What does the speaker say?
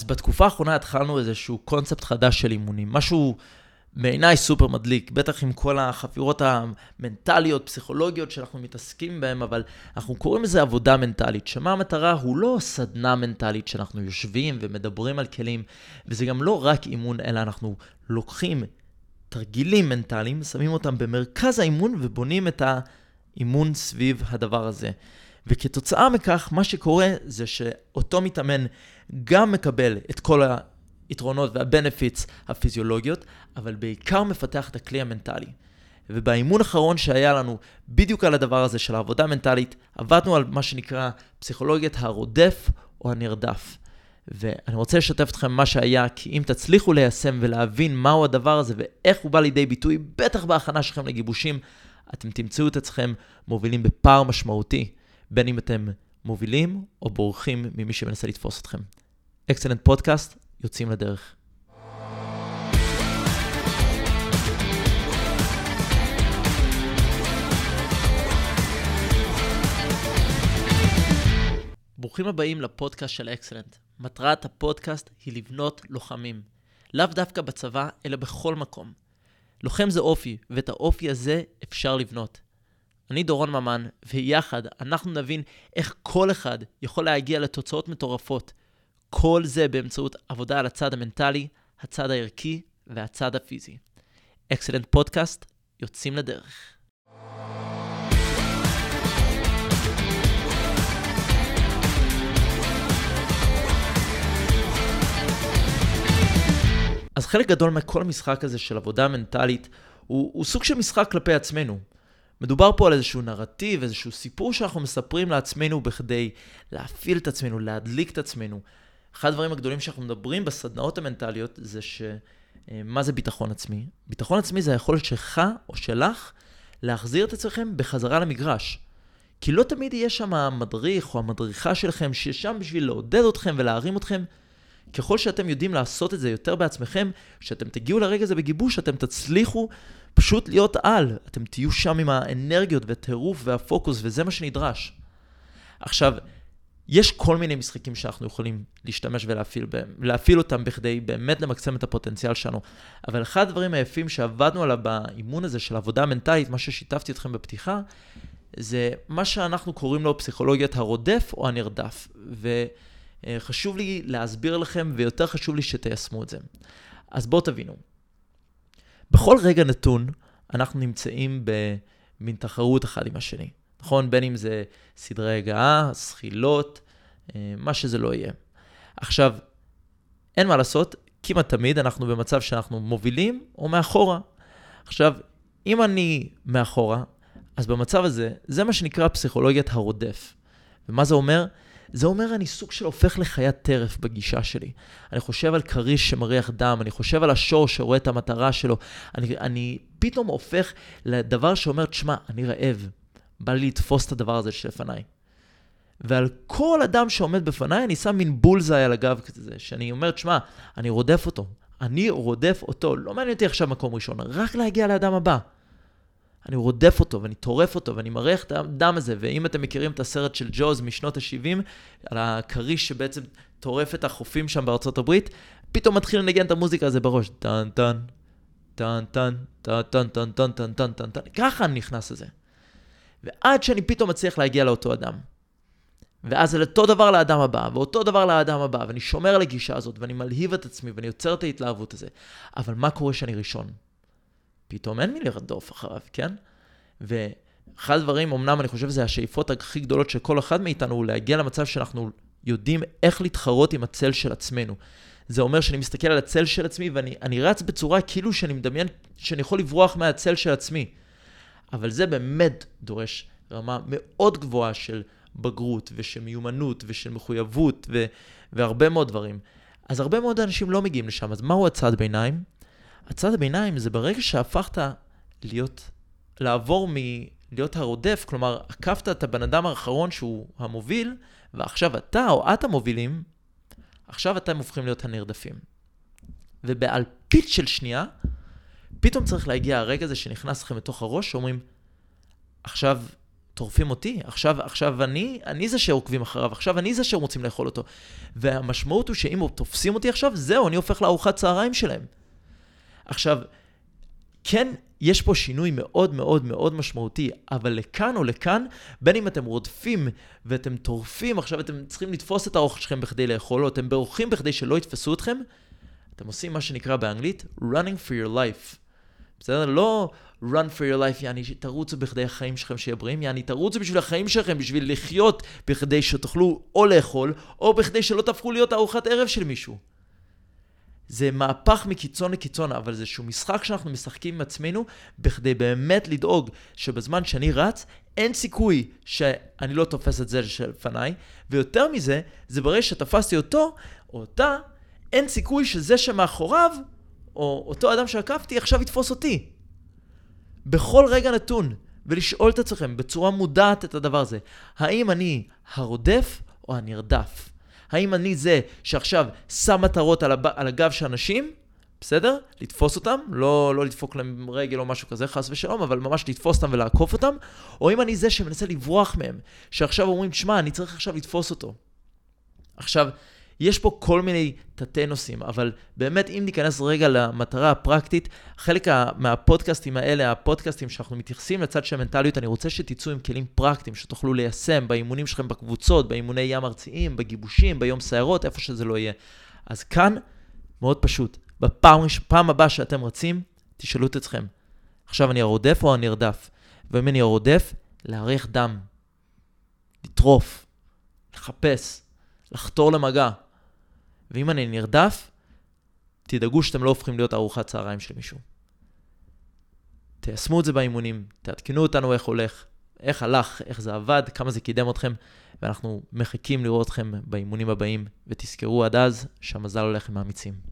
אז בתקופה האחרונה התחלנו איזשהו קונספט חדש של אימונים, משהו בעיניי סופר מדליק, בטח עם כל החפירות המנטליות, פסיכולוגיות שאנחנו מתעסקים בהן, אבל אנחנו קוראים לזה עבודה מנטלית, שמה המטרה? הוא לא סדנה מנטלית שאנחנו יושבים ומדברים על כלים, וזה גם לא רק אימון, אלא אנחנו לוקחים תרגילים מנטליים, שמים אותם במרכז האימון ובונים את האימון סביב הדבר הזה. וכתוצאה מכך, מה שקורה זה שאותו מתאמן גם מקבל את כל היתרונות וה-benefits הפיזיולוגיות, אבל בעיקר מפתח את הכלי המנטלי. ובאימון האחרון שהיה לנו בדיוק על הדבר הזה של העבודה המנטלית, עבדנו על מה שנקרא פסיכולוגיית הרודף או הנרדף. ואני רוצה לשתף אתכם מה שהיה, כי אם תצליחו ליישם ולהבין מהו הדבר הזה ואיך הוא בא לידי ביטוי, בטח בהכנה שלכם לגיבושים, אתם תמצאו את עצמכם מובילים בפער משמעותי, בין אם אתם מובילים או בורחים ממי שמנסה לתפוס אתכם. אקסלנט פודקאסט, יוצאים לדרך. ברוכים הבאים לפודקאסט של אקסלנט. מטרת הפודקאסט היא לבנות לוחמים. לאו דווקא בצבא, אלא בכל מקום. לוחם זה אופי, ואת האופי הזה אפשר לבנות. אני דורון ממן, ויחד אנחנו נבין איך כל אחד יכול להגיע לתוצאות מטורפות. כל זה באמצעות עבודה על הצד המנטלי, הצד הערכי והצד הפיזי. אקסלנט פודקאסט, יוצאים לדרך. אז חלק גדול מכל המשחק הזה של עבודה מנטלית הוא, הוא סוג של משחק כלפי עצמנו. מדובר פה על איזשהו נרטיב, איזשהו סיפור שאנחנו מספרים לעצמנו בכדי להפעיל את עצמנו, להדליק את עצמנו. אחד הדברים הגדולים שאנחנו מדברים בסדנאות המנטליות זה ש... אה, מה זה ביטחון עצמי? ביטחון עצמי זה היכולת שלך או שלך להחזיר את עצמכם בחזרה למגרש. כי לא תמיד יהיה שם המדריך או המדריכה שלכם ששם בשביל לעודד אתכם ולהרים אתכם. ככל שאתם יודעים לעשות את זה יותר בעצמכם, כשאתם תגיעו לרגע הזה בגיבוש, אתם תצליחו פשוט להיות על. אתם תהיו שם עם האנרגיות והטירוף והפוקוס, וזה מה שנדרש. עכשיו, יש כל מיני משחקים שאנחנו יכולים להשתמש ולהפעיל בהם, להפעיל אותם בכדי באמת למקסם את הפוטנציאל שלנו. אבל אחד הדברים היפים שעבדנו עליו באימון הזה של עבודה מנטלית, מה ששיתפתי אתכם בפתיחה, זה מה שאנחנו קוראים לו פסיכולוגיית הרודף או הנרדף. וחשוב לי להסביר לכם, ויותר חשוב לי שתיישמו את זה. אז בואו תבינו. בכל רגע נתון, אנחנו נמצאים במין תחרות אחד עם השני. נכון? בין אם זה סדרי הגעה, זחילות, אה, מה שזה לא יהיה. עכשיו, אין מה לעשות, כמעט תמיד אנחנו במצב שאנחנו מובילים או מאחורה. עכשיו, אם אני מאחורה, אז במצב הזה, זה מה שנקרא פסיכולוגיית הרודף. ומה זה אומר? זה אומר אני סוג של הופך לחיית טרף בגישה שלי. אני חושב על כריש שמריח דם, אני חושב על השור שרואה את המטרה שלו. אני, אני פתאום הופך לדבר שאומר, תשמע, אני רעב. בא לי לתפוס את הדבר הזה שלפניי. ועל כל אדם שעומד בפניי, אני שם מין בולזאי על הגב כזה, שאני אומר, תשמע, אני רודף אותו. אני רודף אותו. לא מעניין אותי עכשיו מקום ראשון, רק להגיע לאדם הבא. אני רודף אותו, ואני טורף אותו, ואני מריח את הדם הזה. ואם אתם מכירים את הסרט של ג'וז משנות ה-70, על הכריש שבעצם טורף את החופים שם בארצות הברית, פתאום מתחיל לנגן את המוזיקה הזה בראש. טן טן, טן טן, טן טן טן טן טן טן טן טן. ככה אני נכנס לזה. ועד שאני פתאום מצליח להגיע לאותו אדם. ואז זה אותו דבר לאדם הבא, ואותו דבר לאדם הבא, ואני שומר על הגישה הזאת, ואני מלהיב את עצמי, ואני יוצר את ההתלהבות הזה. אבל מה קורה כשאני ראשון? פתאום אין מי לרדוף אחריו, כן? ואחד הדברים, אמנם אני חושב שזה השאיפות הכי גדולות של כל אחד מאיתנו, הוא להגיע למצב שאנחנו יודעים איך להתחרות עם הצל של עצמנו. זה אומר שאני מסתכל על הצל של עצמי, ואני רץ בצורה כאילו שאני מדמיין שאני יכול לברוח מהצל של עצמי. אבל זה באמת דורש רמה מאוד גבוהה של בגרות ושל מיומנות ושל מחויבות ו- והרבה מאוד דברים. אז הרבה מאוד אנשים לא מגיעים לשם. אז מהו הצד ביניים? הצד הביניים זה ברגע שהפכת להיות, לעבור מלהיות הרודף, כלומר, עקפת את הבן אדם האחרון שהוא המוביל, ועכשיו אתה או את המובילים, עכשיו אתם הופכים להיות הנרדפים. ובאלפית של שנייה, פתאום צריך להגיע הרגע הזה שנכנס לכם לתוך הראש, שאומרים, עכשיו טורפים אותי, עכשיו, עכשיו אני, אני זה שעוקבים אחריו, עכשיו אני זה שרוצים לאכול אותו. והמשמעות הוא שאם תופסים אותי עכשיו, זהו, אני הופך לארוחת צהריים שלהם. עכשיו, כן, יש פה שינוי מאוד מאוד מאוד משמעותי, אבל לכאן או לכאן, בין אם אתם רודפים ואתם טורפים, עכשיו אתם צריכים לתפוס את האוכל שלכם בכדי לאכול, או אתם בורחים בכדי שלא יתפסו אתכם, אתם עושים מה שנקרא באנגלית running for your life. בסדר? לא run for your life, יעני, תרוצו בכדי החיים שלכם שיהיה בריאים, יעני, תרוצו בשביל החיים שלכם, בשביל לחיות, בכדי שתוכלו או לאכול, או בכדי שלא תהפכו להיות ארוחת ערב של מישהו. זה מהפך מקיצון לקיצון, אבל זה איזשהו משחק שאנחנו משחקים עם עצמנו, בכדי באמת לדאוג שבזמן שאני רץ, אין סיכוי שאני לא תופס את זה שלפניי, ויותר מזה, זה ברגע שתפסתי אותו, או אותה, אין סיכוי שזה שמאחוריו, או אותו אדם שעקבתי, עכשיו יתפוס אותי. בכל רגע נתון, ולשאול את עצמכם בצורה מודעת את הדבר הזה, האם אני הרודף או הנרדף? האם אני זה שעכשיו שם מטרות על, הב... על הגב של אנשים, בסדר? לתפוס אותם, לא, לא לדפוק להם רגל או משהו כזה, חס ושלום, אבל ממש לתפוס אותם ולעקוף אותם, או אם אני זה שמנסה לברוח מהם, שעכשיו אומרים, שמע, אני צריך עכשיו לתפוס אותו. עכשיו, יש פה כל מיני תתי נושאים, אבל באמת, אם ניכנס רגע למטרה הפרקטית, חלק מהפודקאסטים האלה, הפודקאסטים שאנחנו מתייחסים לצד של המנטליות, אני רוצה שתצאו עם כלים פרקטיים שתוכלו ליישם באימונים שלכם בקבוצות, באימוני ים ארציים, בגיבושים, ביום סיירות, איפה שזה לא יהיה. אז כאן, מאוד פשוט, בפעם הבאה שאתם רצים, תשאלו את עצמכם, עכשיו אני הרודף או הנרדף? ואם אני הרודף, להריח דם, לטרוף, לחפש, לחתור למגע. ואם אני נרדף, תדאגו שאתם לא הופכים להיות ארוחת צהריים של מישהו. תיישמו את זה באימונים, תעדכנו אותנו איך הולך, איך הלך, איך זה עבד, כמה זה קידם אתכם, ואנחנו מחכים לראות אתכם באימונים הבאים, ותזכרו עד אז שהמזל הולך עם האמיצים.